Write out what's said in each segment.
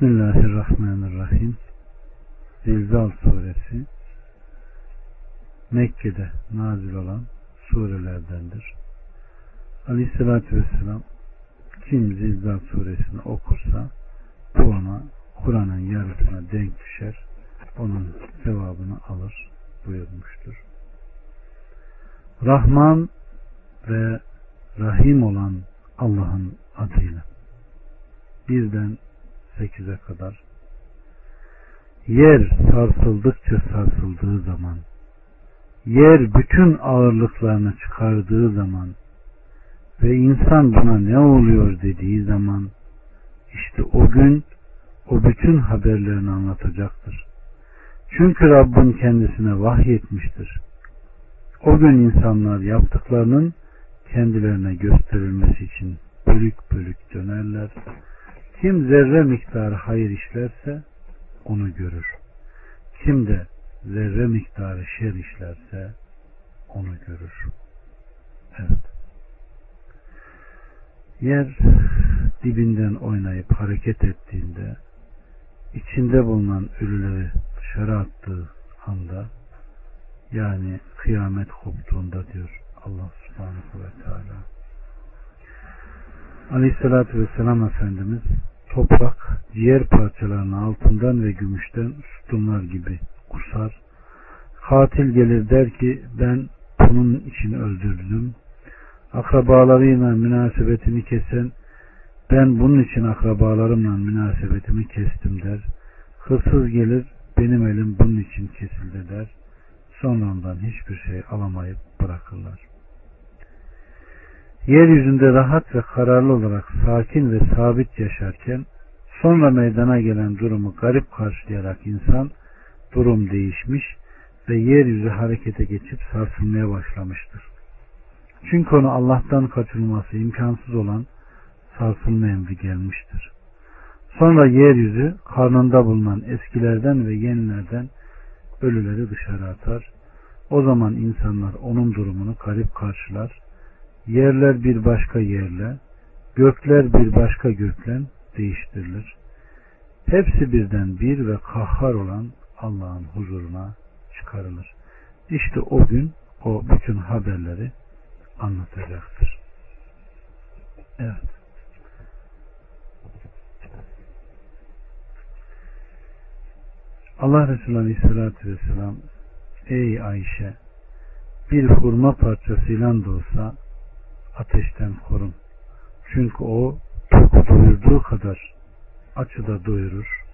Bismillahirrahmanirrahim. Zilzal suresi Mekke'de nazil olan surelerdendir. Aleyhissalatü vesselam kim Zilzal suresini okursa bu ona Kur'an'ın yarısına denk düşer. Onun sevabını alır buyurmuştur. Rahman ve Rahim olan Allah'ın adıyla. Birden sekize kadar. Yer sarsıldıkça sarsıldığı zaman, yer bütün ağırlıklarını çıkardığı zaman ve insan buna ne oluyor dediği zaman, işte o gün o bütün haberlerini anlatacaktır. Çünkü Rabbin kendisine vahyetmiştir. O gün insanlar yaptıklarının kendilerine gösterilmesi için bölük bölük dönerler. Kim zerre miktarı hayır işlerse onu görür. Kim de zerre miktarı şer işlerse onu görür. Evet. Yer dibinden oynayıp hareket ettiğinde içinde bulunan ölüleri dışarı attığı anda yani kıyamet koptuğunda diyor Allah subhanahu ve teala. Aleyhissalatü vesselam Efendimiz toprak ciğer parçalarını altından ve gümüşten sütunlar gibi kusar. Katil gelir der ki ben bunun için öldürdüm. Akrabalarıyla münasebetini kesen ben bunun için akrabalarımla münasebetimi kestim der. Hırsız gelir benim elim bunun için kesildi der. Sonra ondan hiçbir şey alamayıp bırakırlar. Yeryüzünde rahat ve kararlı olarak sakin ve sabit yaşarken sonra meydana gelen durumu garip karşılayarak insan durum değişmiş ve yeryüzü harekete geçip sarsılmaya başlamıştır. Çünkü onu Allah'tan kaçırılması imkansız olan sarsılma emri gelmiştir. Sonra yeryüzü karnında bulunan eskilerden ve yenilerden ölüleri dışarı atar. O zaman insanlar onun durumunu garip karşılar. Yerler bir başka yerle, gökler bir başka göklen değiştirilir. Hepsi birden bir ve kahhar olan Allah'ın huzuruna çıkarılır. İşte o gün o bütün haberleri anlatacaktır. Evet. Allah Resulü Aleyhisselatü Vesselam Ey Ayşe bir hurma parçasıyla da olsa ateşten korun. Çünkü o toku doyurduğu kadar açı da doyurur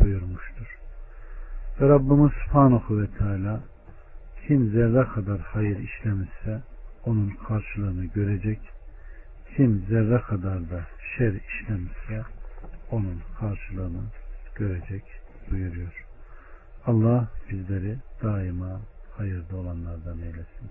buyurmuştur. Ve Rabbimiz Subhanahu ve Teala kim zerre kadar hayır işlemişse onun karşılığını görecek. Kim zerre kadar da şer işlemişse onun karşılığını görecek buyuruyor. Allah bizleri daima hayırda olanlardan eylesin.